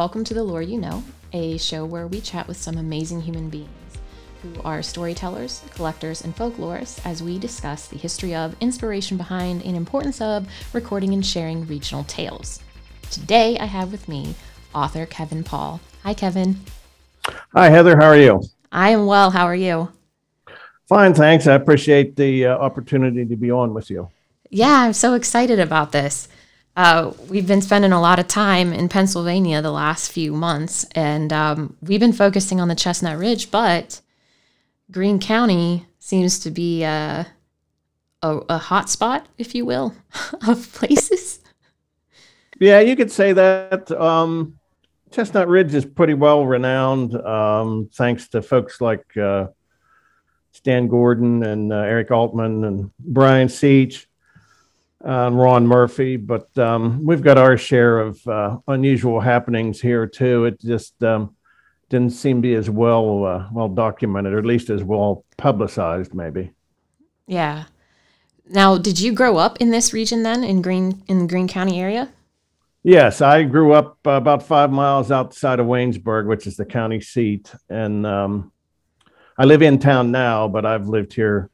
welcome to The Lore You Know, a show where we chat with some amazing human beings who are storytellers, collectors, and folklorists as we discuss the history of, inspiration behind, and importance of recording and sharing regional tales. Today I have with me author Kevin Paul. Hi, Kevin. Hi, Heather. How are you? I am well. How are you? Fine, thanks. I appreciate the uh, opportunity to be on with you. Yeah, I'm so excited about this. Uh, we've been spending a lot of time in Pennsylvania the last few months, and um, we've been focusing on the Chestnut Ridge, but Greene County seems to be uh, a, a hot spot, if you will, of places. Yeah, you could say that. Um, Chestnut Ridge is pretty well renowned, um, thanks to folks like uh, Stan Gordon and uh, Eric Altman and Brian Seech and Ron Murphy. But um, we've got our share of uh, unusual happenings here too. It just um, didn't seem to be as well uh, well documented, or at least as well publicized, maybe. Yeah. Now, did you grow up in this region then, in Greene in the Greene County area? Yes, I grew up uh, about five miles outside of Waynesburg, which is the county seat, and um, I live in town now, but I've lived here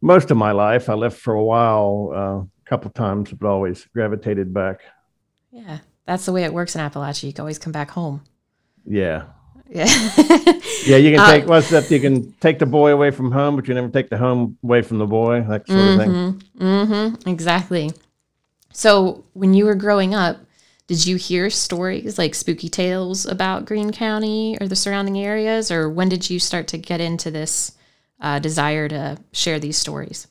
most of my life. I left for a while, uh, a couple times, but always gravitated back. Yeah, that's the way it works in Appalachia. You can always come back home. Yeah, Yeah. yeah. You can Uh, take what's that? You can take the boy away from home, but you never take the home away from the boy. That sort of thing. Mm-hmm. Exactly. So when you were growing up, did you hear stories like spooky tales about Greene County or the surrounding areas, or when did you start to get into this uh, desire to share these stories?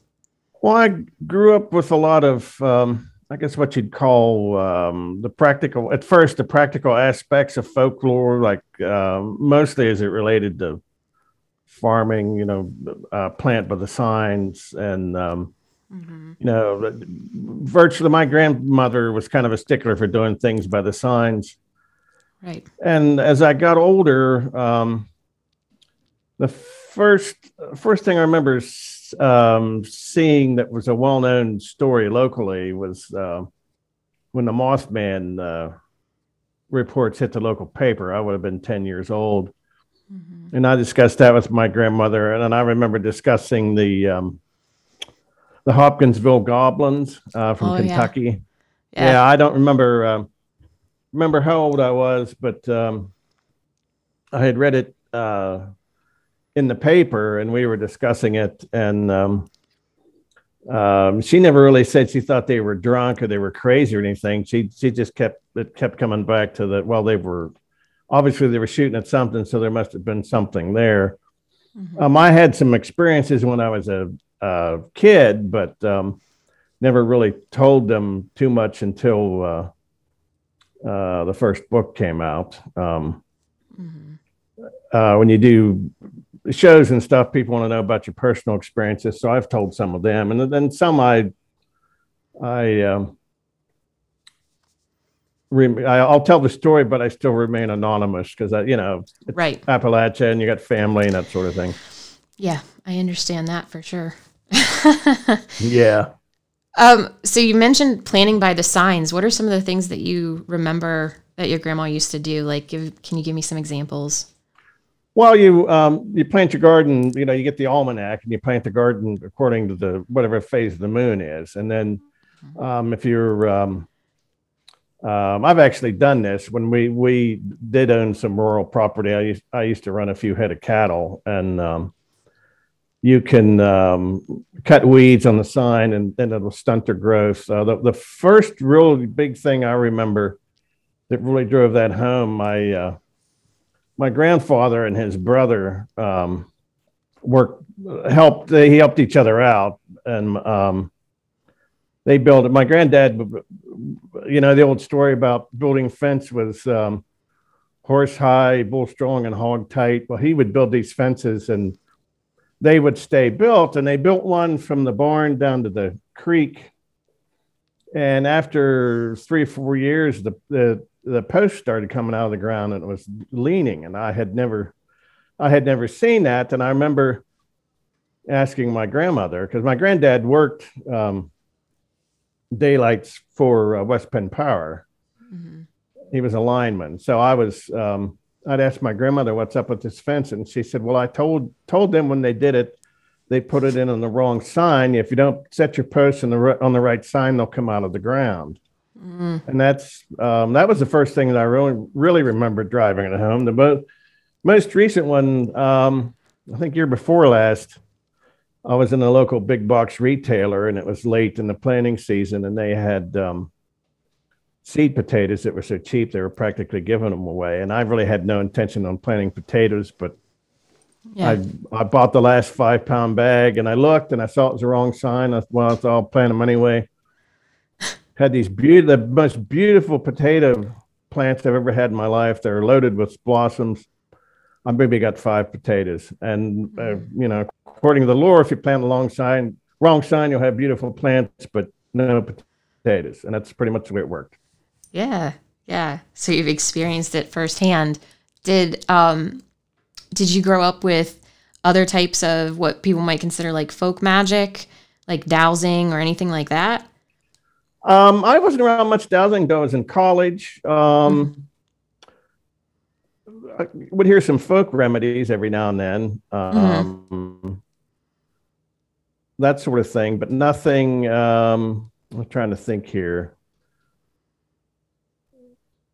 Well, I grew up with a lot of, um, I guess, what you'd call um, the practical, at first, the practical aspects of folklore, like um, mostly as it related to farming, you know, uh, plant by the signs. And, um, you know, virtually my grandmother was kind of a stickler for doing things by the signs. Right. And as I got older, um, the first first thing I remember um, seeing that was a well known story locally was uh, when the Mothman uh, reports hit the local paper. I would have been ten years old, and I discussed that with my grandmother, and then I remember discussing the um, the Hopkinsville goblins uh, from Oh, yeah. Kentucky. Yeah. I don't remember um, remember how old I was, but um, I had read it uh, in the paper, and we were discussing it, and um, um, she never really said she thought they were drunk or they were crazy or anything. She she just kept it kept coming back to that. Well, they were obviously they were shooting at something, so there must have been something there. Um, I had some experiences when I was a, a kid, but um, never really told them too much until uh, uh, the first book came out. Um, uh, when you do shows and stuff, people want to know about your personal experiences. So I've told some of them, and then some I, I, um, rem- I'll tell the story, but I still remain anonymous because I, you know, it's Right. Appalachia, and you got family and that sort of thing. Yeah, I understand that for sure. Yeah. Um, so you mentioned planning by the signs. What are some of the things that you remember that your grandma used to do? Like, give, can you give me some examples? Well, you um, you plant your garden. You know, you get the almanac and you plant the garden according to the whatever phase the moon is, and then um, if you're, um, um, I've actually done this when we we did own some rural property. I used I used to run a few head of cattle, and um, you can um, cut weeds on the sign, and then it'll stunt their growth. Uh, the the first real big thing I remember that really drove that home, my uh, my grandfather and his brother um, worked helped they helped each other out and um, they built it my granddad you know the old story about building fence was um, horse high bull strong and hog tight. Well he would build these fences and they would stay built and they built one from the barn down to the creek. And after three or four years the, the the post started coming out of the ground and it was leaning and i had never i had never seen that and i remember asking my grandmother because my granddad worked um, daylights for uh, west penn power he was a lineman. So I was, um, I'd asked my grandmother, "What's up with this fence?" And she said, "Well, I told told them when they did it, they put it in on the wrong sign. If you don't set your posts on the on the right sign, they'll come out of the ground." Mm. And that's um, that was the first thing that I really really remember driving it home. The most most recent one, um, I think year before last, I was in a local big box retailer, and it was late in the planting season, and they had um, seed potatoes that were so cheap they were practically giving them away. And I really had no intention on planting potatoes, but yeah. I I bought the last five pound bag, and I looked and I saw it was the wrong sign. I, well, I'll plant them anyway. Had these beautiful, the most beautiful potato plants I've ever had in my life. They're loaded with blossoms. I maybe got five potatoes, and uh, mm-hmm. you know, according to the lore, if you plant the wrong sign, wrong sign, you'll have beautiful plants, but no potatoes, and that's pretty much the way it worked. Yeah, yeah. So you've experienced it firsthand. Did um, did you grow up with other types of what people might consider like folk magic, like dowsing or anything like that? Um, I wasn't around much dowsing though I was in college. Um, mm-hmm. I would hear some folk remedies every now and then. Um, mm-hmm. That sort of thing, but nothing. Um, I'm trying to think here.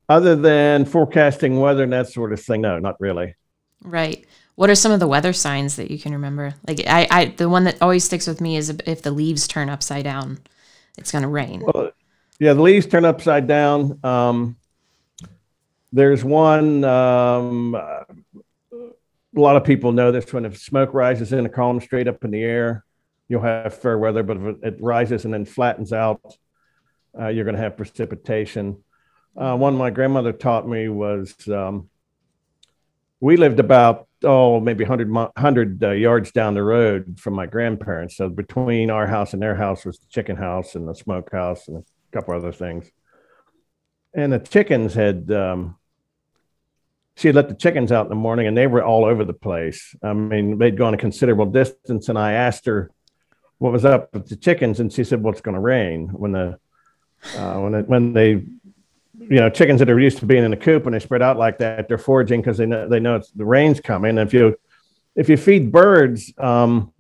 Other than forecasting weather and that sort of thing, no, not really. Right. What are some of the weather signs that you can remember? Like I, I the one that always sticks with me is if the leaves turn upside down it's going to rain. Well, yeah, the leaves turn upside down. Um, there's one. Um, uh, a lot of people know this when if smoke rises in a column straight up in the air, you'll have fair weather. But if it rises and then flattens out, uh, you're going to have precipitation. Uh, one my grandmother taught me was um, we lived about oh maybe 100 100 uh, yards down the road from my grandparents. So between our house and their house was the chicken house and the smokehouse and a couple other things. And the chickens had um, she had let the chickens out in the morning and they were all over the place. I mean they'd gone a considerable distance and i asked her what was up with the chickens and she said well it's going to rain. When the uh, when it, when they you know chickens that are used to being in a coop when they spread out like that they're foraging because they know they know it's the rain's coming. If you if you feed birds um,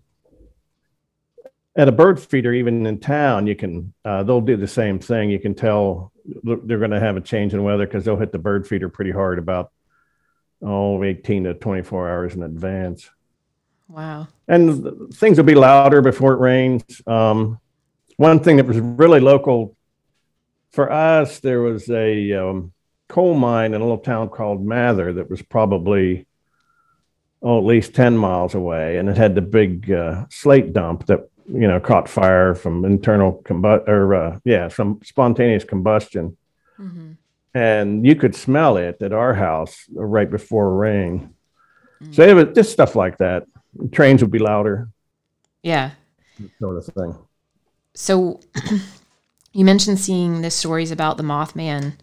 at a bird feeder even in town you can uh, they'll do the same thing. You can tell they're going to have a change in weather because they'll hit the bird feeder pretty hard about oh 18 to 24 hours in advance. Wow. And things will be louder before it rains. Um, one thing that was really local for us, there was a um, coal mine in a little town called Mather that was probably oh, at least 10 miles away. And it had the big uh, slate dump that, you know, caught fire from internal combustion or, uh, yeah, some spontaneous combustion. Mm-hmm. And you could smell it at our house right before rain. Mm-hmm. So it was just stuff like that. Trains would be louder. Yeah. Sort of thing. So you mentioned seeing the stories about the Mothman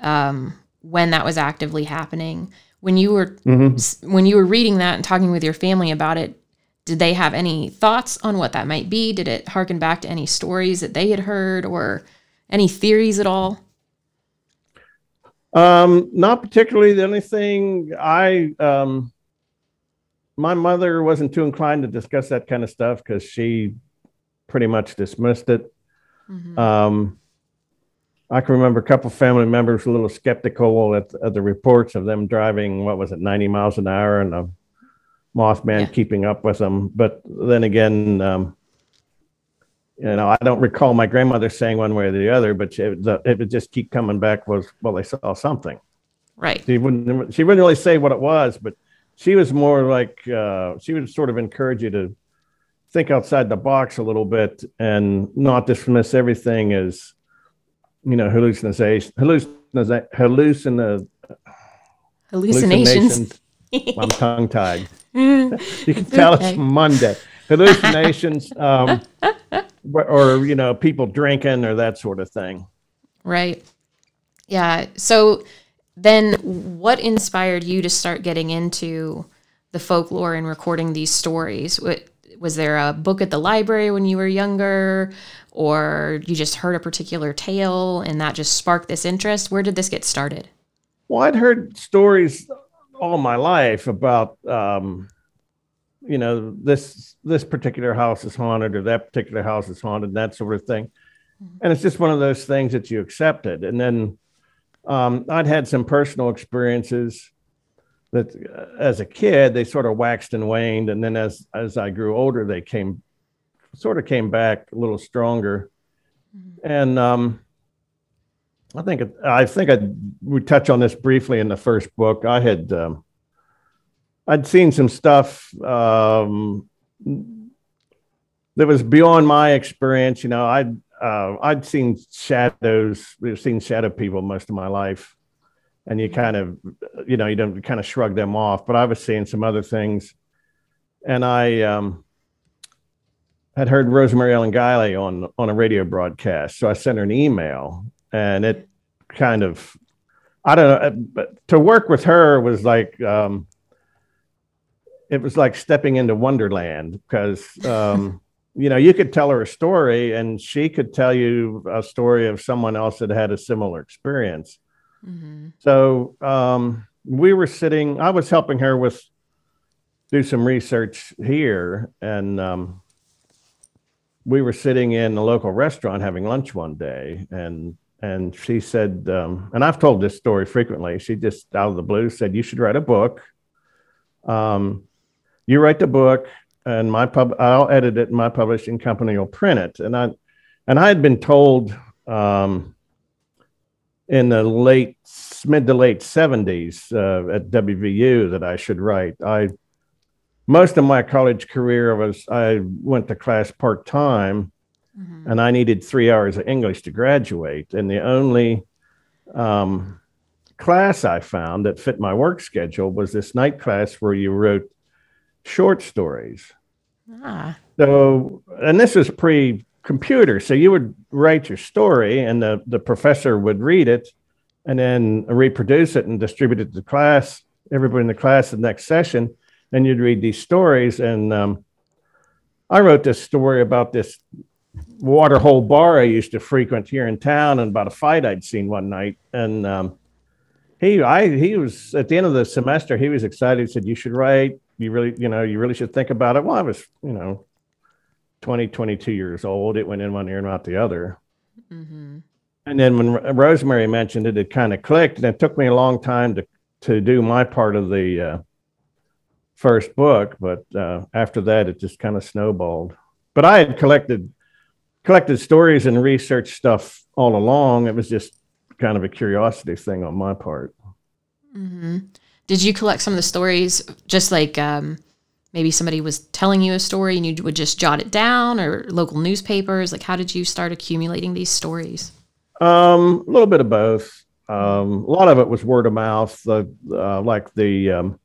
um, when that was actively happening. When you were mm-hmm. when you were reading that and talking with your family about it, did they have any thoughts on what that might be? Did it harken back to any stories that they had heard or any theories at all? Um, not particularly. The only thing I, um, my mother wasn't too inclined to discuss that kind of stuff because she pretty much dismissed it. Mm-hmm. Um, I can remember a couple family members a little skeptical at, at, the reports of them driving, what was it, 90 miles an hour and a Mothman yeah. keeping up with them. But then again, um, you know, I don't recall my grandmother saying one way or the other, but she, the, it would just keep coming back was, well, they saw something. Right. She wouldn't, she wouldn't really say what it was, but she was more like, uh, she would sort of encourage you to think outside the box a little bit and not dismiss everything as you know hallucination hallucination hallucin hallucinations. I'm tongue tied. you can tell okay. it's Monday. Hallucinations, um, or you know, people drinking or that sort of thing. Right. Yeah. So then, what inspired you to start getting into the folklore and recording these stories? What was there a book at the library when you were younger or you just heard a particular tale and that just sparked this interest where did this get started Well, I'd heard stories all my life about, um, you know, this this particular house is haunted or that particular house is haunted, that sort of thing. And it's just one of those things that you accepted. And then um, I'd had some personal experiences that, uh, as a kid, they sort of waxed and waned, and then as as I grew older, they came sort of came back a little stronger. And um, I think it- I think I we touch on this briefly in the first book. I had um, I'd seen some stuff um, that was beyond my experience. You know, I'd uh, I'd seen shadows, we've seen shadow people most of my life, and you kind of you know you don't kind of shrug them off. But I was seeing some other things, and I um, had heard Rosemary Ellen Guiley on on a radio broadcast, so I sent her an email, and it kind of I don't know, but to work with her was like um, it was like stepping into Wonderland because um, you know you could tell her a story, and she could tell you a story of someone else that had a similar experience. Mm-hmm. So um, we were sitting. I was helping her with do some research here, and um, we were sitting in a local restaurant having lunch one day, and and she said, um, and I've told this story frequently. She just out of the blue said, "You should write a book. Um, you write the book, and my pub, I'll edit it, and my publishing company will print it." And I, and I had been told. Um, in the late mid to late 70s uh, at WVU that I should write. I most of my college career was I went to class part time, Mm-hmm. and I needed three hours of English to graduate. And the only um, class I found that fit my work schedule was this night class where you wrote short stories. Ah. So, and this was pre computer. So you would write your story and the, the professor would read it and then reproduce it and distribute it to the class, everybody in the class, the next session. And you'd read these stories. And um, I wrote this story about this waterhole bar I used to frequent here in town and about a fight I'd seen one night. And um, he, I, he was at the end of the semester, he was excited. He said, you should write, you really, you know, you really should think about it. Well, I was, you know, 20, 22 years old. It went in one ear and out the other. Mm-hmm. And then when Ro- Rosemary mentioned it, it kind of clicked. And it took me a long time to, to do my part of the uh, first book. But uh, after that, it just kind of snowballed. But I had collected collected stories and research stuff all along. It was just kind of a curiosity thing on my part. Mm-hmm. Did you collect some of the stories just like um, maybe somebody was telling you a story and you would just jot it down or local newspapers? Like, how did you start accumulating these stories? Um, a little bit of both. Um, a lot of it was word of mouth. The uh, like the um,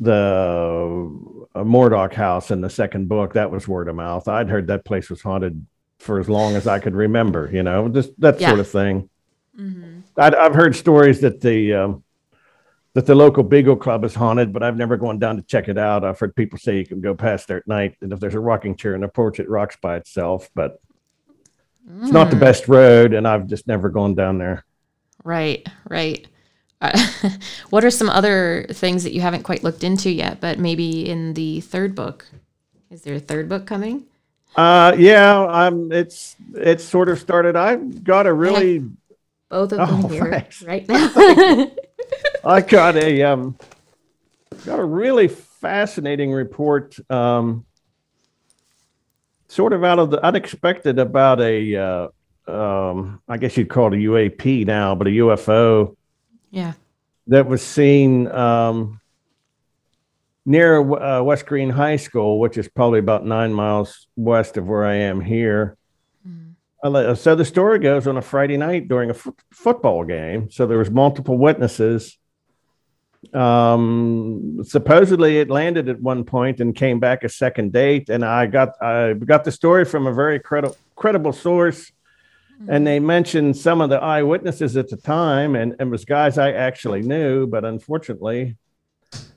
the uh, Mordock house in the second book that was word of mouth. I'd heard that place was haunted for as long as I could remember. You know, just that Yeah. sort of thing. Mm-hmm. I'd, I've heard stories that the um, that the local Beagle Club is haunted, but I've never gone down to check it out. I've heard people say you can go past there at night, and if there's a rocking chair in the porch, it rocks by itself. But it's not the best road, and I've just never gone down there. Right, right. Uh, what are some other things that you haven't quite looked into yet, but maybe in the third book? Is there a third book coming? Uh, yeah, I'm. It's it's sort of started. I've got a really. Both of them Oh, here thanks. right now. I got a um. Got a really fascinating report. Um. Sort of out of the unexpected about a. Uh, um, I guess you'd call it a UAP now, but a UFO yeah. that was seen um, near uh, West Greene High School, which is probably about nine miles west of where I am here. So the story goes on a Friday night during a football game. So there was multiple witnesses. Um, supposedly it landed at one point and came back a second date. And I got I got the story from a very credible credible source and they mentioned some of the eyewitnesses at the time and, and was guys i actually knew but unfortunately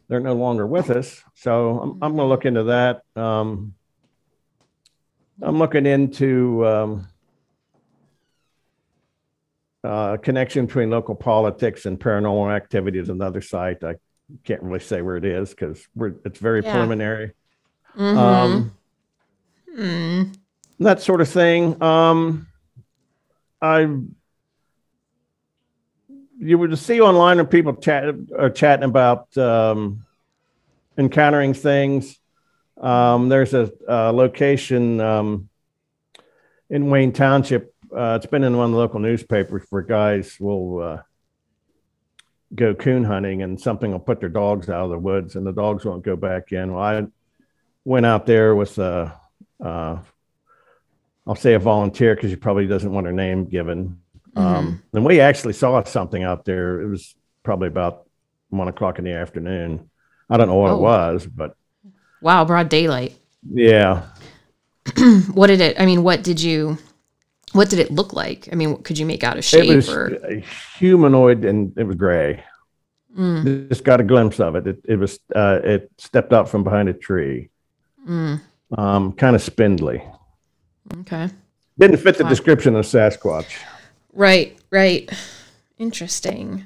they're no longer with us so i'm, I'm going to look into that um, i'm looking into um, uh, connection between local politics and paranormal activity is another site. I can't really say where it is because we're it's very Yeah. preliminary. Mhm. Um, Hmm. that sort of thing. Um, I you would see online when people chat are chatting about um, encountering things. Um, there's a, uh location um, in Wayne Township. Uh, it's been in one of the local newspapers where guys will uh, go coon hunting and something will put their dogs out of the woods and the dogs won't go back in. Well, I went out there with uh, uh, I'll say a volunteer because she probably doesn't want her name given. Um, and we actually saw something out there. It was probably about one o'clock in the afternoon. I don't know what Oh. it was, but Wow, broad daylight. yeah. What did it? I mean, what did you? What did it look like? I mean, could you make out a It shape was or? a humanoid and it was gray. Mm, Just got a glimpse of it. It, it was, uh, it stepped out from behind a tree, mm, um, kind of spindly. okay. Didn't fit the Wow. description of Sasquatch. Right, right. Interesting.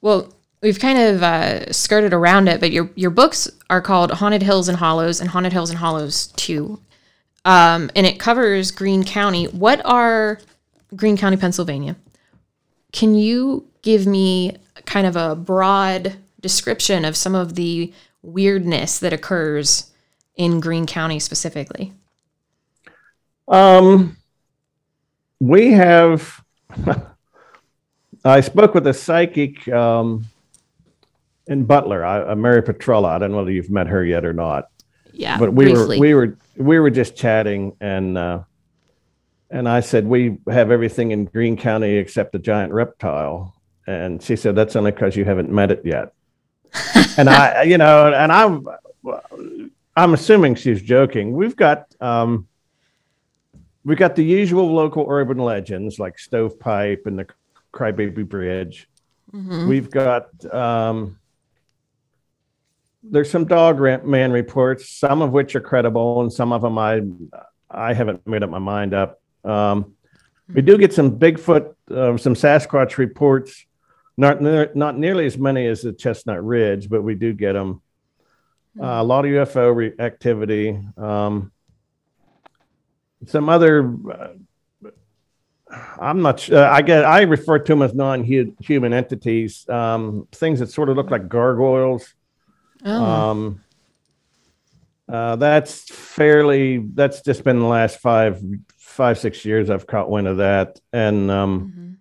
Well, we've kind of uh, skirted around it, but your your books are called Haunted Hills and Hollows and Haunted Hills and Hollows Two, um, and it covers Greene County. What are Greene County, Pennsylvania? Can you give me kind of a broad description of some of the weirdness that occurs in Greene County specifically? Um, we have. I spoke with a psychic um, in Butler, I, Mary Petrella. I don't know whether you've met her yet or not, Yeah, but we briefly. were we were we were just chatting, and uh, and I said we have everything in Greene County except a giant reptile, and she said that's only because you haven't met it yet. and I, you know, and I'm I'm assuming she's joking. We've got. Um, we've got the usual local urban legends like stovepipe and the crybaby bridge Mhm. we've got um, there's some dog man reports some of which are credible and some of them i i haven't made up my mind up um, we do get some bigfoot uh, some sasquatch reports not not nearly as many as the chestnut ridge but we do get them uh, a lot of ufo re- activity um, some other uh, I'm not sure. I get. I refer to them as non-human entities. Um, things that sort of look like gargoyles. Oh, Um, uh, that's fairly. That's just been the last five, five, six years. I've caught wind of that, and um,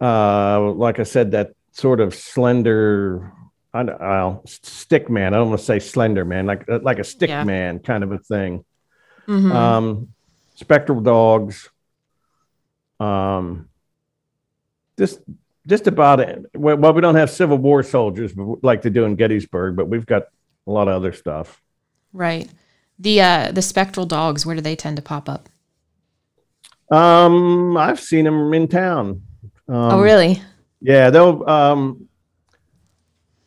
mhm. uh, like I said, that sort of slender. I don't, well, stick man. I don't want to say slender man, like like a stick Yeah. man kind of a thing. Mhm. um, spectral dogs, um, just just about it. Well, we don't have Civil War soldiers like they do in Gettysburg, but we've got a lot of other stuff. Right. The uh the spectral dogs, where do they tend to pop up? Um, I've seen them in town. Um, oh, really? Yeah, they'll um,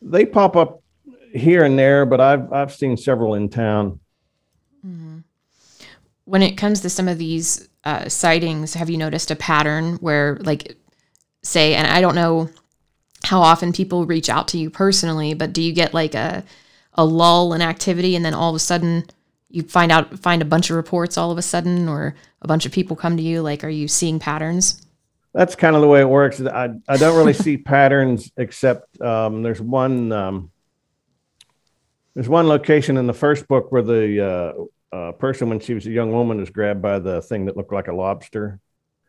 they pop up here and there, but I've I've seen several in town. Mm-hmm. When it comes to some of these uh, sightings, have you noticed a pattern where, like, say, and I don't know how often people reach out to you personally, but do you get like a a lull in activity, and then all of a sudden you find out find a bunch of reports all of a sudden, or a bunch of people come to you? Like, are you seeing patterns? That's kind of the way it works. I I don't really see patterns except um, there's one um, there's one location in the first book where the uh, uh, person when she was a young woman was grabbed by the thing that looked like a lobster.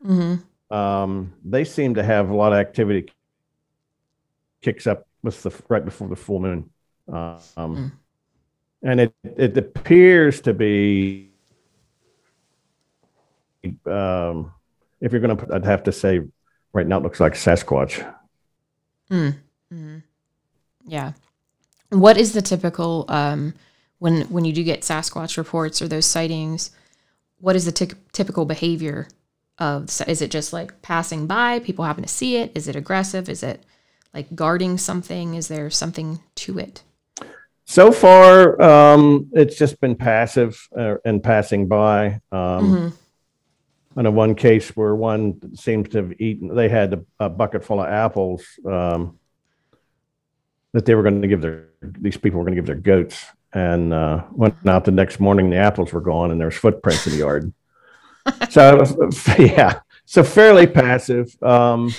Mm-hmm. Um, they seem to have a lot of activity kicks up with the right before the full moon, um, and it it appears to be. Um, if you're going to, I'd have to say, right now it looks like Sasquatch. Mm-hmm. Yeah. What is the typical um, when when you do get Sasquatch reports or those sightings? What is the ty- typical behavior of? Is it just like passing by? People happen to see it. Is it aggressive? Is it like guarding something? Is there something to it? So far, um, it's just been passive uh, and passing by. Um, Mhm. I know one case where one seems to have eaten, they had a, a bucket full of apples um, that they were going to give their, these people were going to give their goats. And uh, went out the next morning, the apples were gone and there's footprints in the yard. So, yeah, so fairly passive. Um,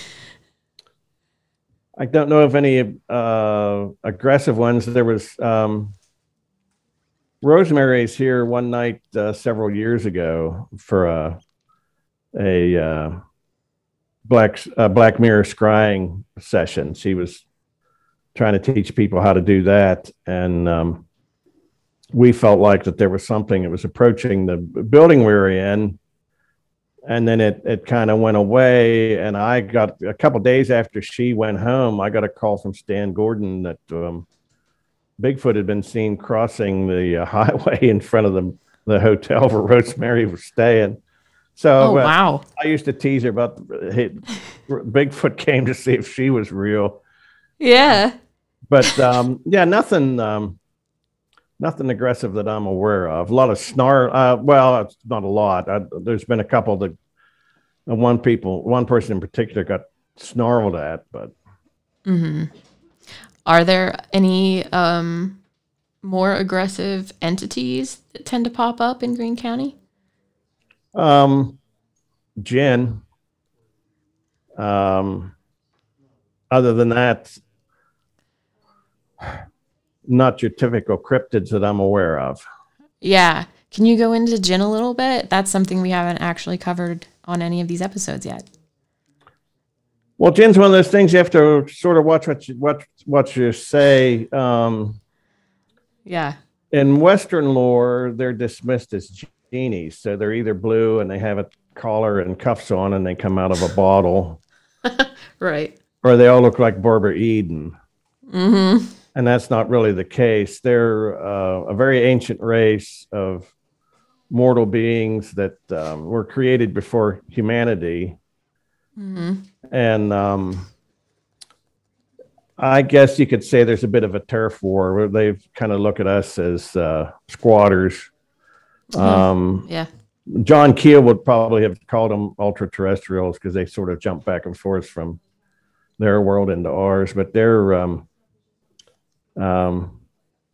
I don't know of any uh, aggressive ones. There was um, Rosemary's here one night uh, several years ago for a a uh, black uh, Black Mirror scrying session. She was trying to teach people how to do that, and um, we felt like that there was something that was approaching the building we were in, and then it it kind of went away. And I got a couple days after she went home, I got a call from Stan Gordon that um, Bigfoot had been seen crossing the uh, highway in front of the the hotel where Rosemary was staying. So Oh uh, wow. I used to tease her about hey, Bigfoot came to see if she was real, Yeah. but um, yeah, nothing, um, nothing aggressive that I'm aware of. A lot of snarl. Uh, well, it's not a lot. I, there's been a couple that uh, one people, one person in particular got snarled at, but Are there any um, more aggressive entities that tend to pop up in Greene County? um, Djinn. Um, other than that, not your typical cryptids that I'm aware of. Yeah. Can you go into Djinn a little bit? That's something we haven't actually covered on any of these episodes yet. Well, djinn's one of those things you have to sort of watch what you what what you say. Um, Yeah. in Western lore, they're dismissed as genies, so they're either blue and they have a collar and cuffs on, and they come out of a bottle, Right. or they all look like Barbara Eden, Mm-hmm. And that's not really the case. They're uh, a very ancient race of mortal beings that um, were created before humanity. Mm-hmm. and um, I guess you could say there's a bit of a turf war where they kind of look at us as uh, squatters. Um, Yeah. John Keel would probably have called them ultra terrestrials because they sort of jump back and forth from their world into ours, but they're um,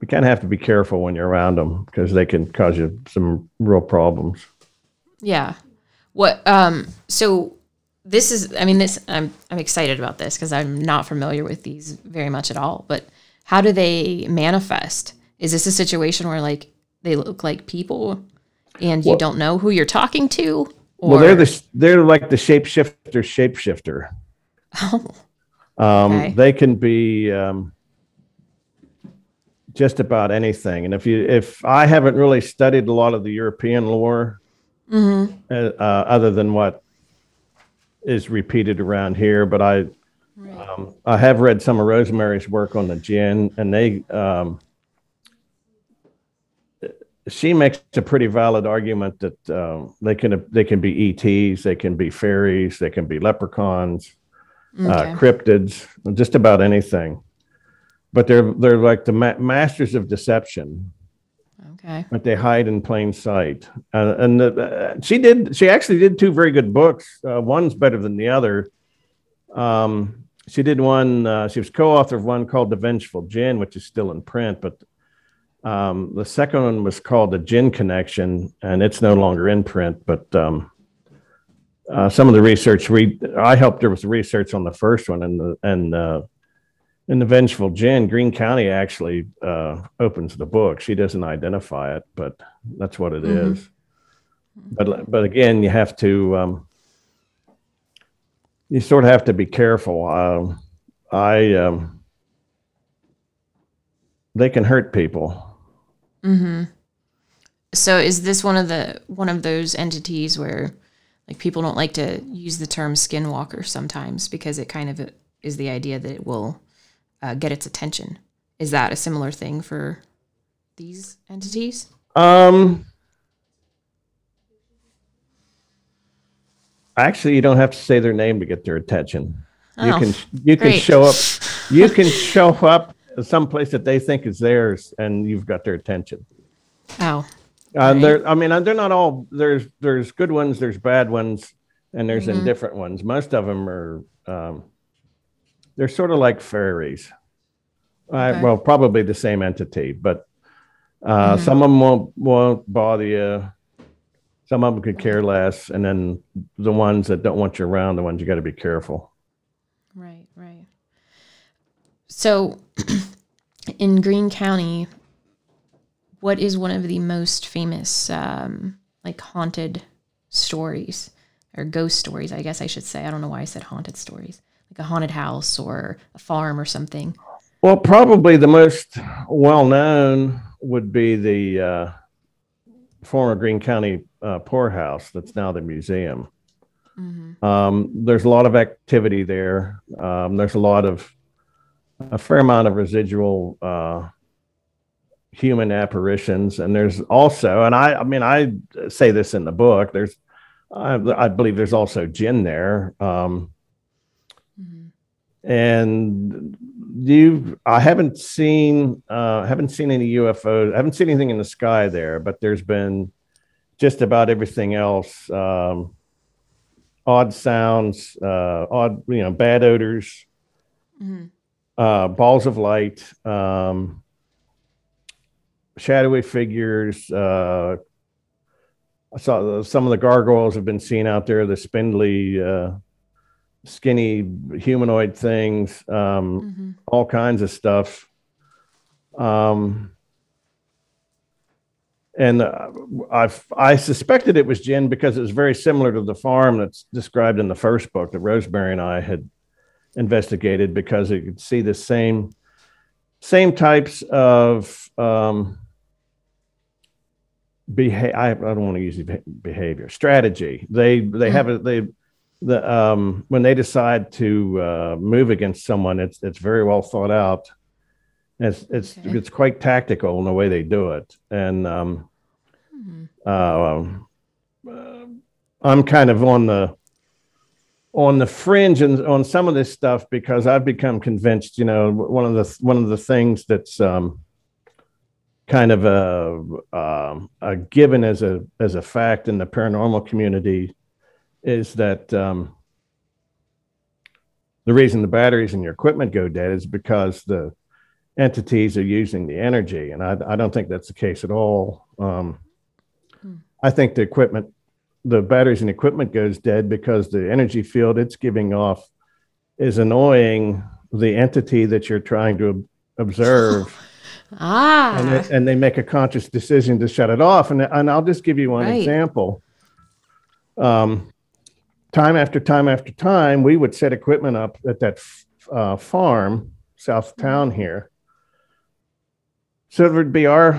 we kind of have to be careful when you're around them because they can cause you some real problems. Yeah. What um so this is I mean this I'm I'm excited about this because I'm not familiar with these very much at all, but how do they manifest? Is this a situation where like they look like people and you Well- don't know who you're talking to? Or well, they're the they're like the shapeshifter shapeshifter. Oh, Um, Okay. They can be um, just about anything. And if you, if I haven't really studied a lot of the European lore, mm-hmm. uh, uh, other than what is repeated around here, but I, um, I have read some of Rosemary's work on the djinn, and they, um, she makes a pretty valid argument that uh, they can they can be ETs, they can be fairies, they can be leprechauns Okay. uh, cryptids, just about anything. But they're they're like the ma- masters of deception, okay. but they hide in plain sight. Uh, and uh, she did she actually did two very good books. Uh, one's better than the other. Um, she did one. Uh, she was co-author of one called The Vengeful Djinn, which is still in print, but. Um, the second one was called the Djinn Connection, and it's no longer in print. But um, uh, some of the research we I helped her with the research on the first one and the and uh, in the Vengeful Djinn, Greene County actually uh, opens the book. She doesn't identify it, but that's what it Mhm. is. But but again, you have to um, you sort of have to be careful. Um, I um, they can hurt people. Mm-hmm. So is this one of the one of those entities where like people don't like to use the term skinwalker sometimes because it kind of is the idea that it will uh, get its attention. Is that a similar thing for these entities? Um, actually, you don't have to say their name to get their attention. You Oh, can you can great. show up. You can show up someplace that they think is theirs, and you've got their attention. Oh, Uh, Right. They're, I mean, uh, they're not all. There's there's good ones, there's bad ones, and there's Mhm. indifferent ones. Most of them are. Um, they're sort of like fairies. I, Okay. well, probably the same entity, but uh, Mhm. some of them won't won't bother you. Some of them could care less, and then the ones that don't want you around, the ones you got to be careful. Right, right. So, in Greene County, what is one of the most famous, um, like haunted stories or ghost stories? I guess I should say. I don't know why I said haunted stories, like a haunted house or a farm or something. Well, probably the most well known would be the uh, former Greene County uh, poorhouse that's now the museum. hmm Um, there's a lot of activity there. Um, there's a lot of, a fair amount of residual uh, human apparitions. And there's also, and I, I mean, I say this in the book, there's, I, I believe there's also djinn there. Um, and you i haven't seen uh haven't seen any ufos i haven't seen anything in the sky there but there's been just about everything else um odd sounds uh odd you know bad odors hmm uh balls of light um shadowy figures uh i saw some of the gargoyles have been seen out there the spindly uh skinny humanoid things um hmm all kinds of stuff. Um, and uh, I I suspected it was djinn because it was very similar to the farm that's described in the first book that Rosemary and I had investigated because you could see the same same types of um, beha- I, I don't want to use behavior strategy. They they have a they the um when they decide to uh, move against someone, it's it's very well thought out. It's it's Okay. it's quite tactical in the way they do it, and um, hmm uh, um, uh, I'm kind of on the on the fringe and on some of this stuff because I've become convinced. You know, one of the one of the things that's um, kind of a, um, a given as a as a fact in the paranormal community is that um, the reason the batteries in your equipment go dead is because the entities are using the energy, and I, I don't think that's the case at all. Um, Hmm. I think the equipment, the batteries and equipment goes dead because the energy field it's giving off is annoying the entity that you're trying to ob- observe, Ah, and, it- and they make a conscious decision to shut it off. And, and I'll just give you one Right. example. Um, time after time after time, we would set equipment up at that uh, farm south town here. So it would be our,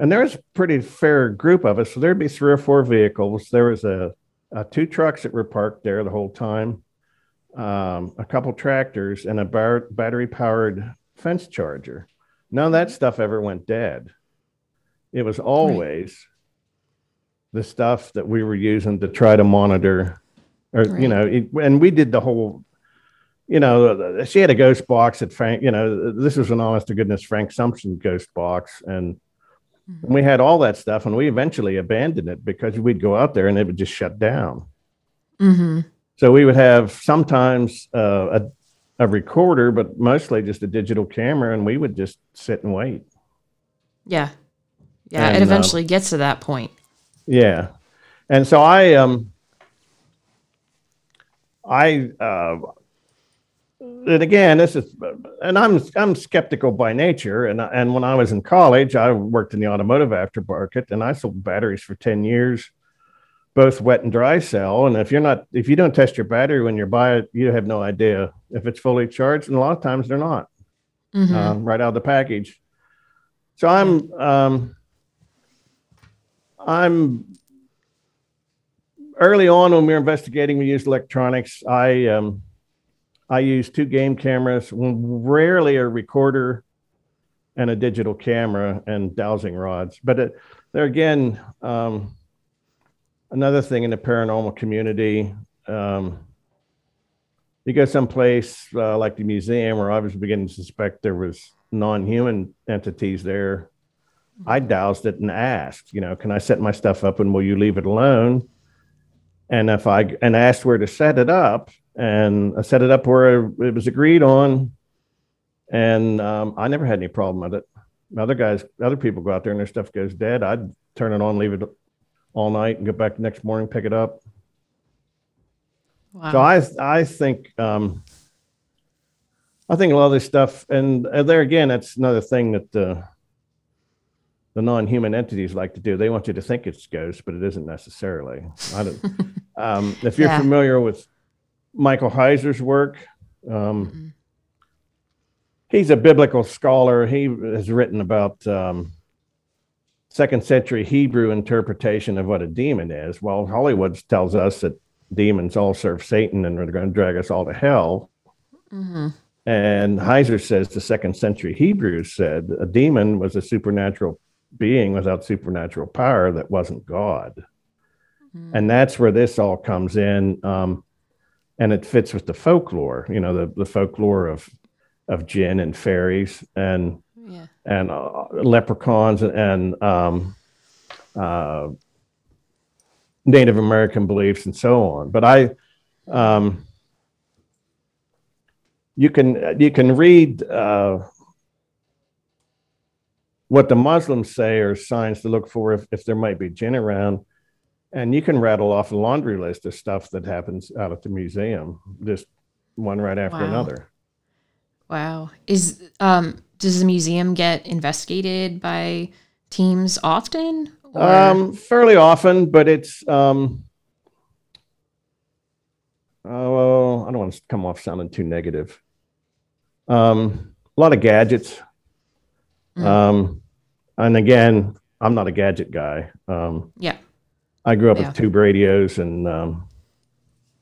and there's a pretty fair group of us. So there'd be three or four vehicles. There was a, uh two trucks that were parked there the whole time, um, a couple tractors, and a bar- battery powered fence charger. None of that stuff ever went dead. It was always the stuff that we were using to try to monitor, or you know, it, and we did the whole. You know, she had a ghost box at Frank. You know, this was an honest to goodness Frank Sumption ghost box, and Mhm. we had all that stuff, and we eventually abandoned it because we'd go out there and it would just shut down. hmm So we would have sometimes uh, a, a recorder, but mostly just a digital camera, and we would just sit and wait. yeah, yeah. And, it um, eventually gets to that point. Yeah, and so I um I uh, and again this is and I'm I'm skeptical by nature, and and when I was in college, I worked in the automotive aftermarket, and I sold batteries for ten years, both wet and dry cell. And if you're not if you don't test your battery when you buy it, you have no idea if it's fully charged, and a lot of times they're not hmm um, right out of the package. So I'm um, I'm early on when we were investigating, we used electronics. I um, I used two game cameras, rarely a recorder, and a digital camera and dowsing rods. But it, there again, um, another thing in the paranormal community. Um, you go someplace uh, like the museum where I was beginning to suspect there was non-human entities there. I dowsed it and asked, you know, can I set my stuff up and will you leave it alone? And if I and asked where to set it up, and I set it up where it was agreed on, and um, I never had any problem with it. Other guys, other people go out there and their stuff goes dead. I'd turn it on, leave it all night, and get back the next morning, pick it up. Wow. So I I think um, I think a lot of this stuff, and uh, there again, that's another thing that uh, the non-human entities like to do. They want you to think it's ghosts, but it isn't necessarily. I don't, um, if you're Yeah. familiar with Michael Heiser's work, um, Mhm. he's a biblical scholar. He has written about um, second century Hebrew interpretation of what a demon is. Well, Hollywood tells us that demons all serve Satan and are going to drag us all to hell. Mhm. And Heiser says the second century Hebrews said a demon was a supernatural being without supernatural power that wasn't God. Mhm. And that's where this all comes in. Um, and it fits with the folklore, you know, the, the folklore of, of djinn and fairies and, Yeah. and uh, leprechauns and um, uh, Native American beliefs and so on. But I, um, you can you can read uh, what the Muslims say are signs to look for if, if there might be djinn around, and you can rattle off a laundry list of stuff that happens out at the museum, just one right after Wow. another. Wow. Is um does the museum get investigated by teams often? Or- Um, fairly often, but it's um, oh, I don't want to come off sounding too negative. Um, a lot of gadgets. Mm. Um, and again, I'm not a gadget guy. Um, yeah. I grew up Yeah. with tube radios, and um,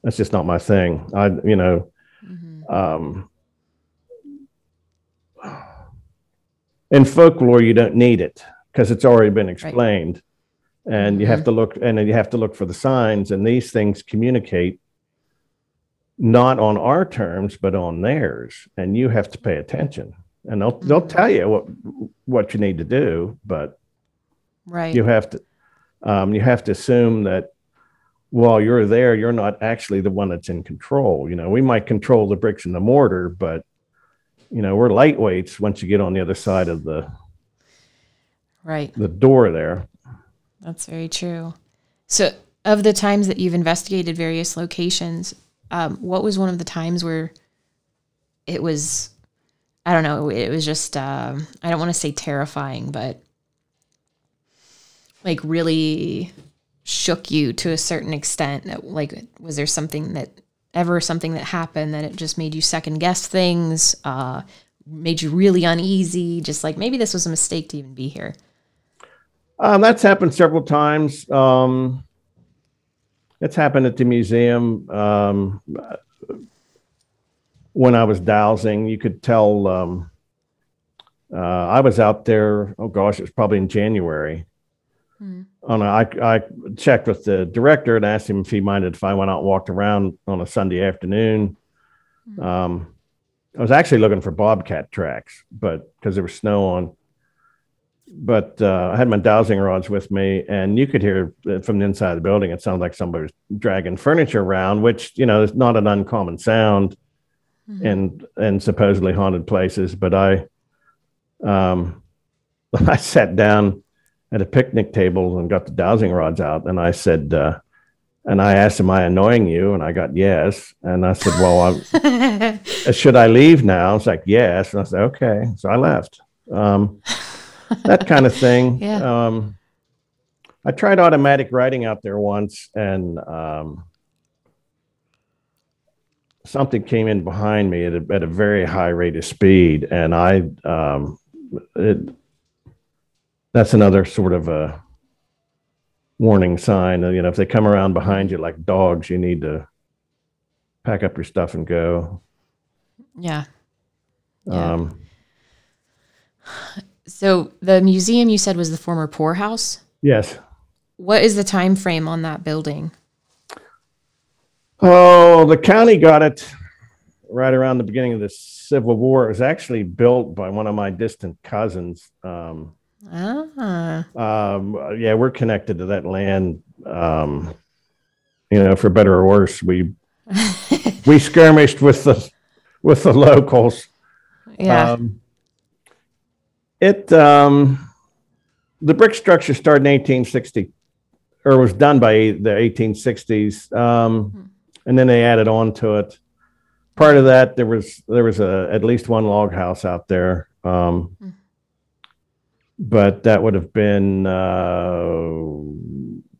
that's just not my thing. I, you know, Mhm. um, in folklore you don't need it because it's already been explained and you have to look and you have to look for the signs and these things communicate not on our terms but on theirs and you have to pay attention and they'll they'll Mhm. tell you what what you need to do but Right. you have to um, you have to assume that while you're there you're not actually the one that's in control you know we might control the bricks and the mortar but you know we're lightweights once you get on the other side of the right. the door there That's very true. So, of the times that you've investigated various locations, um, what was one of the times where it was, I don't know, it was just, um, I don't want to say terrifying, but like really shook you to a certain extent? Like, was there something that ever something that happened that it just made you second guess things, uh, made you really uneasy? Just like maybe this was a mistake to even be here. Um, that's happened several times. Um, it's happened at the museum. Um, when I was dowsing, you could tell. Um, uh, I was out there. Oh gosh, it was probably in January. Hmm. On a, I, I checked with the director and asked him if he minded if I went out and walked around on a Sunday afternoon. Hmm. Um, I was actually looking for bobcat tracks, but because there was snow on, but uh, I had my dowsing rods with me, and you could hear from the inside of the building. It sounded like somebody was dragging furniture around, which you know is not an uncommon sound Mhm. in in supposedly haunted places. But I, um, I sat down at a picnic table and got the dowsing rods out, and I said, uh, and I asked, "Am I annoying you?" And I got yes, and I said, "Well, I'm, uh, should I leave now?" It's like yes, and I said, "Okay," so I left. Um, that kind of thing. Yeah. Um, I tried automatic writing out there once, and um, something came in behind me at a, at a very high rate of speed, and I um, it, that's another sort of a warning sign. You know, if they come around behind you like dogs, you need to pack up your stuff and go. yeah. Yeah. Um, So the museum you said was the former poorhouse. yes. What is the time frame on that building? Oh, the county got it right around the beginning of the Civil War. It was actually built by one of my distant cousins. Um, Ah. Um, yeah, we're connected to that land. Um, you know, for better or worse, we we skirmished with the with the locals. yeah. Um, it um, the brick structure started in 1860, or was done by the 1860s, um, and then they added on to it. Part of that, there was there was a at least one log house out there, um, Hmm. but that would have been uh,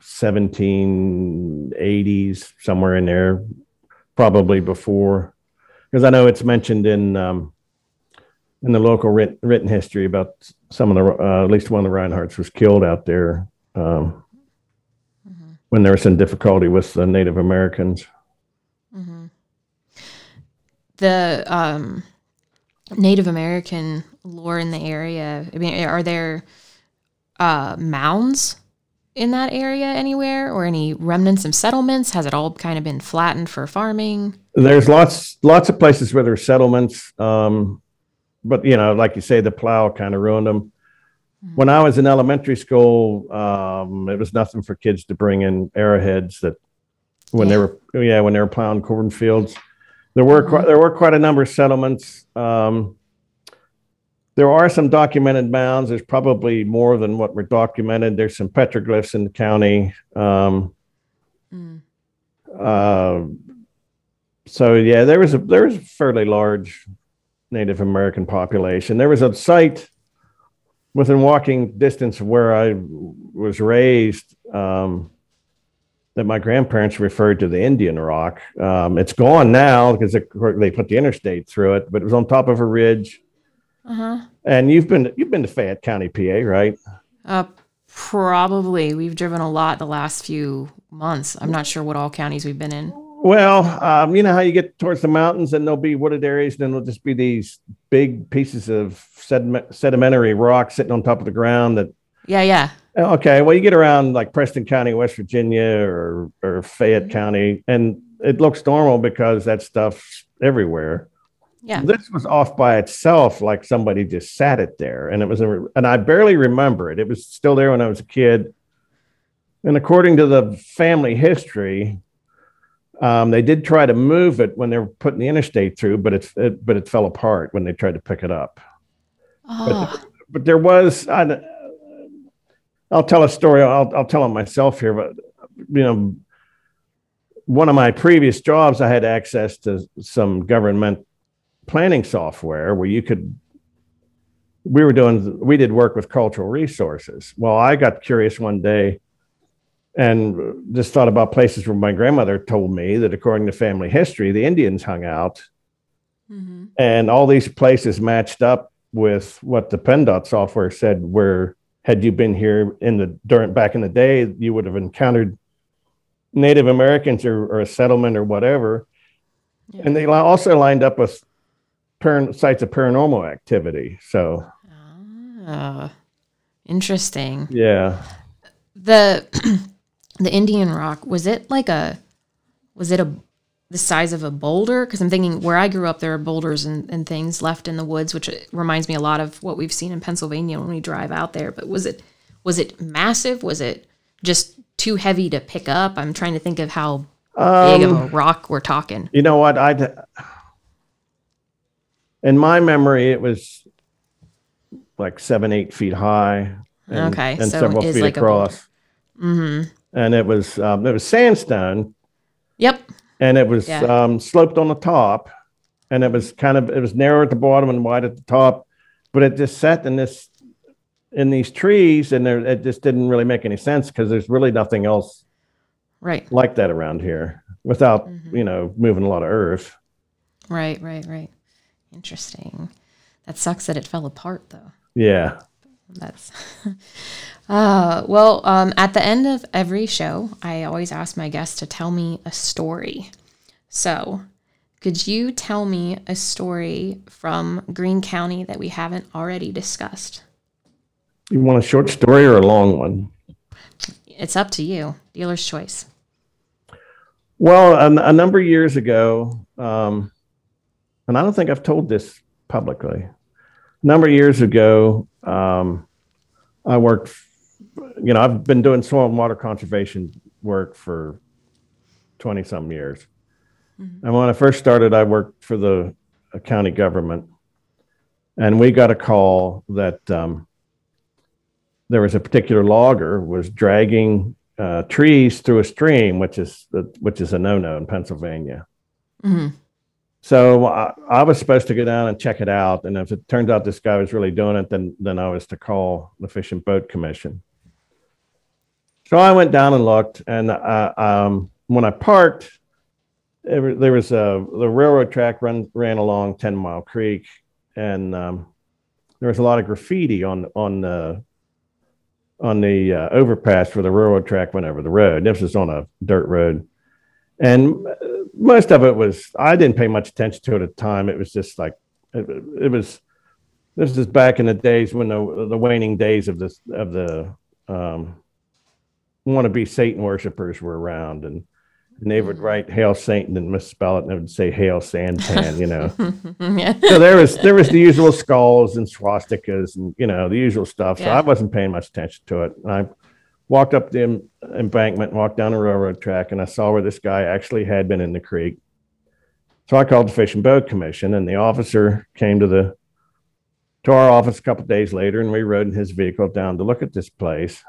1780s somewhere in there, probably before, because I know it's mentioned in. Um, in the local writ- written history about some of the uh, at least one of the Reinhardts was killed out there um, Mhm. when there was some difficulty with the Native Americans. The um, Native American lore in the area. I mean, are there uh, mounds in that area anywhere, or any remnants of settlements? Has it all kind of been flattened for farming? There's lots lots of places where there's settlements, um, but you know, like you say, the plow kind of ruined them. When I was in elementary school, um, it was nothing for kids to bring in arrowheads that when they were yeah when they were plowing cornfields. There were quite, there were quite a number of settlements. Um, there are some documented mounds. There's probably more than what were documented. There's some petroglyphs in the county. Um, Mm. uh, so yeah, there was a there was a fairly large Native American population. There was a site within walking distance of where I was raised um, that my grandparents referred to the Indian Rock. Um, it's gone now because they, they put the interstate through it, but it was on top of a ridge. Uh huh. And you've been you've been to Fayette County, PA, right? Uh, probably. We've driven a lot the last few months. I'm not sure what all counties we've been in. Well, um, you know how you get towards the mountains and there'll be wooded areas, and then there'll just be these big pieces of sediment, sedimentary rock sitting on top of the ground. That Yeah, yeah. okay, well, you get around like Preston County, West Virginia, or or Fayette County, and it looks normal because that stuff's everywhere. Yeah. This was off by itself, like somebody just sat it there, and it was, a, and I barely remember it. It was still there when I was a kid, and according to the family history, um, they did try to move it when they were putting the interstate through, but it, it but it fell apart when they tried to pick it up. Oh, But there was, I, I'll tell a story. I'll I'll tell it myself here, but you know, one of my previous jobs, I had access to some government planning software where you could. We were doing, we did work with cultural resources. Well, I got curious one day and just thought about places where my grandmother told me that according to family history, the Indians hung out mhm. and all these places matched up with what the PennDOT software said. Where had you been here in the during back in the day, you would have encountered Native Americans or, or a settlement or whatever. Yeah. And they also lined up with sites of paranormal activity. So Ah, interesting. yeah, The the Indian rock was it like a was it a the size of a boulder? Because I'm thinking where I grew up, there are boulders and, and things left in the woods, which reminds me a lot of what we've seen in Pennsylvania when we drive out there. But was it was it massive? Was it just too heavy to pick up? I'm trying to think of how big of Um, a rock we're talking. You know what? I in my memory, it was like seven, eight feet high. And, Okay, and so several feet like across. Mm-hmm. And it was um, it was sandstone, Yep. And it was Yeah. um, sloped on the top, and it was kind of it was narrow at the bottom and wide at the top, but it just sat in this in these trees, and there it just didn't really make any sense because there's really nothing else Right. like that around here without Mhm. you know moving a lot of earth. Right. Right. Right. Interesting. That sucks that it fell apart though. Yeah. That's uh well, um at the end of every show, I always ask my guests to tell me a story. So, could you tell me a story from Greene County that we haven't already discussed? You want a short story or a long one? It's up to you. Dealer's choice. Well, a, a number of years ago, um, and I don't think I've told this publicly. A number of years ago, um, I worked, you know, I've been doing soil and water conservation work for 20 some years. Mm-hmm. And when I first started, I worked for the county government. And we got a call that um, there was a particular logger was dragging uh, trees through a stream, which is which is a no-no in Pennsylvania. Mm-hmm. So I, I, was supposed to go down and check it out, and if it turns out this guy was really doing it, then then I was to call the Fish and Boat Commission. So I went down and looked, and uh, um, when I parked, there was a the railroad track run ran along Ten Mile Creek, and um, there was a lot of graffiti on on the on the uh, overpass where the railroad track went over the road. This was on a dirt road, and uh, most of it was I didn't pay much attention to it at the time. It was just like it, it was. This is back in the days when the the waning days of this of the um, wannabe Satan worshippers were around, and and they would mm. write "Hail Satan" and misspell it, and they would say "Hail Santan," you know. yeah. So there was there was the usual skulls and swastikas and you know the usual stuff. So yeah. I wasn't paying much attention to it. And I walked up the embankment, walked down the railroad track, and I saw where this guy actually had been in the creek. So I called the Fish and Boat Commission, and the officer came to the to our office a couple days later, and we rode in his vehicle down to look at this place,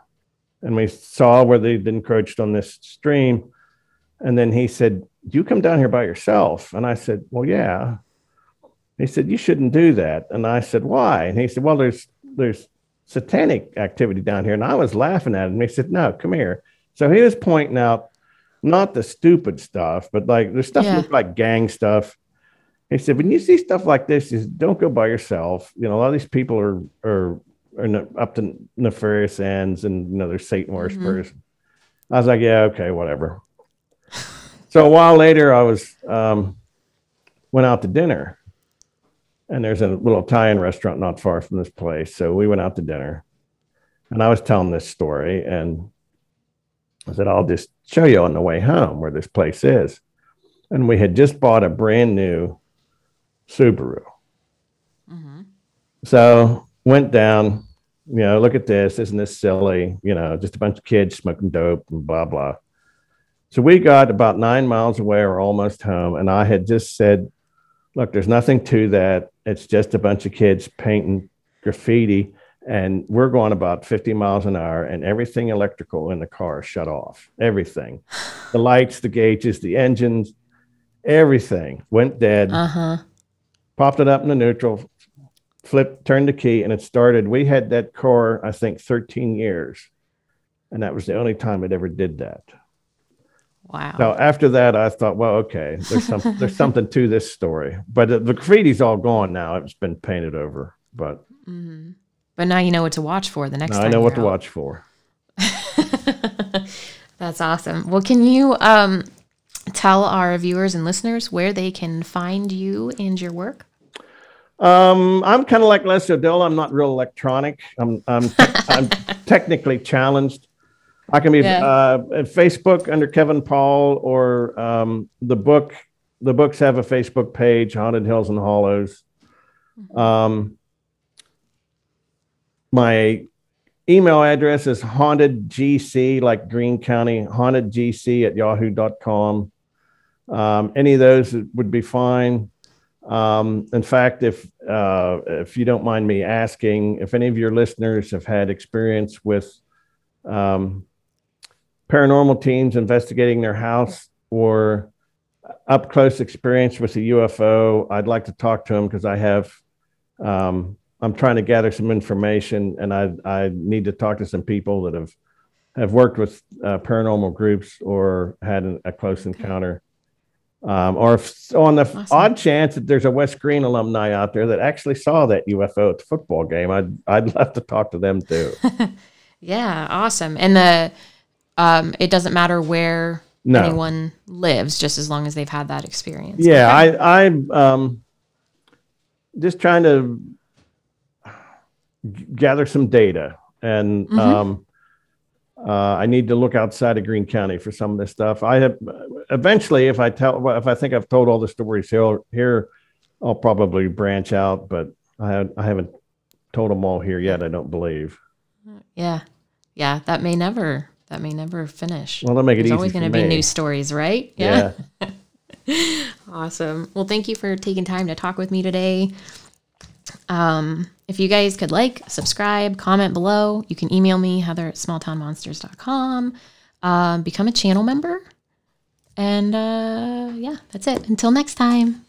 and we saw where they'd encroached on this stream and then he said, Do You come down here by yourself. And I said, Well, yeah. He said, You shouldn't do that. And I said, Why? And he said, Well, there's there's satanic activity down here. And I was laughing at him. He said, No, come here. So he was pointing out not the stupid stuff, but like the stuff yeah. looked like gang stuff. He said, when you see stuff like this, just don't go by yourself. You know, a lot of these people are are, are up to nefarious ends, and you know, they're Satan worshippers. Mm-hmm. I was like, yeah, okay, whatever. So a while later, I was um, went out to dinner, and there's a little Italian restaurant not far from this place. So we went out to dinner, and I was telling this story, and I said, "I'll just show you on the way home where this place is." And we had just bought a brand new Subaru. Mm-hmm. So went down, you know, look at this. Isn't this silly? You know, just a bunch of kids smoking dope and blah blah. So we got about nine miles away or almost home. And I had just said, look, there's nothing to that. It's just a bunch of kids painting graffiti. And we're going about 50 miles an hour, and everything electrical in the car shut off. Everything the lights, the gauges, the engines, everything went dead. Uh-huh. Popped it up in the neutral, flipped, turned the key, and it started. We had that car, I think, 13 years. And that was the only time it ever did that. Wow. So after that, I thought, well, okay, there's some there's something to this story, but the, the graffiti's all gone now. It's been painted over, but mm-hmm. but now you know what to watch for the next. I know what out. to watch for. That's awesome. Well, can you um, tell our viewers and listeners where they can find you and your work? Um, I'm kind of like Les O'Dell. I'm not real electronic. I'm I'm, te- I'm technically challenged. I can be yeah. uh, at Facebook under Kevin Paul or um, the book. The books have a Facebook page, Haunted Hills and Hollows. Mm-hmm. Um, my email address is hauntedgc, like Greene County, hauntedgc at yahoo.com. Um, any of those would be fine. Um, in fact, if uh, if you don't mind me asking, if any of your listeners have had experience with um, paranormal teams investigating their house or up close experience with a UFO, I'd like to talk to them because I have, um, I'm trying to gather some information and I, I need to talk to some people that have, have worked with uh, paranormal groups or had an, a close encounter. Um, or if, on the awesome. odd chance that there's a West Greene alumni out there that actually saw that UFO at the football game, I'd, I'd love to talk to them too. yeah, awesome. And the, um, it doesn't matter where no. anyone lives, just as long as they've had that experience. Yeah, okay. I, I'm um, just trying to gather some data, and mm-hmm. Uh, I need to look outside of Greene County for some of this stuff. I have eventually, if I tell, if I think I've told all the stories here, here I'll probably branch out, but I, I haven't told them all here yet. I don't believe. Yeah. Yeah. That may never, that may never finish. Well, they'll make it There's easy always going to be new stories, right? Yeah. Awesome. Well, thank you for taking time to talk with me today. Um, if you guys could like, subscribe, comment below, you can email me, heather at smalltownmonsters.com. Um, become a channel member. And uh, yeah, that's it. Until next time.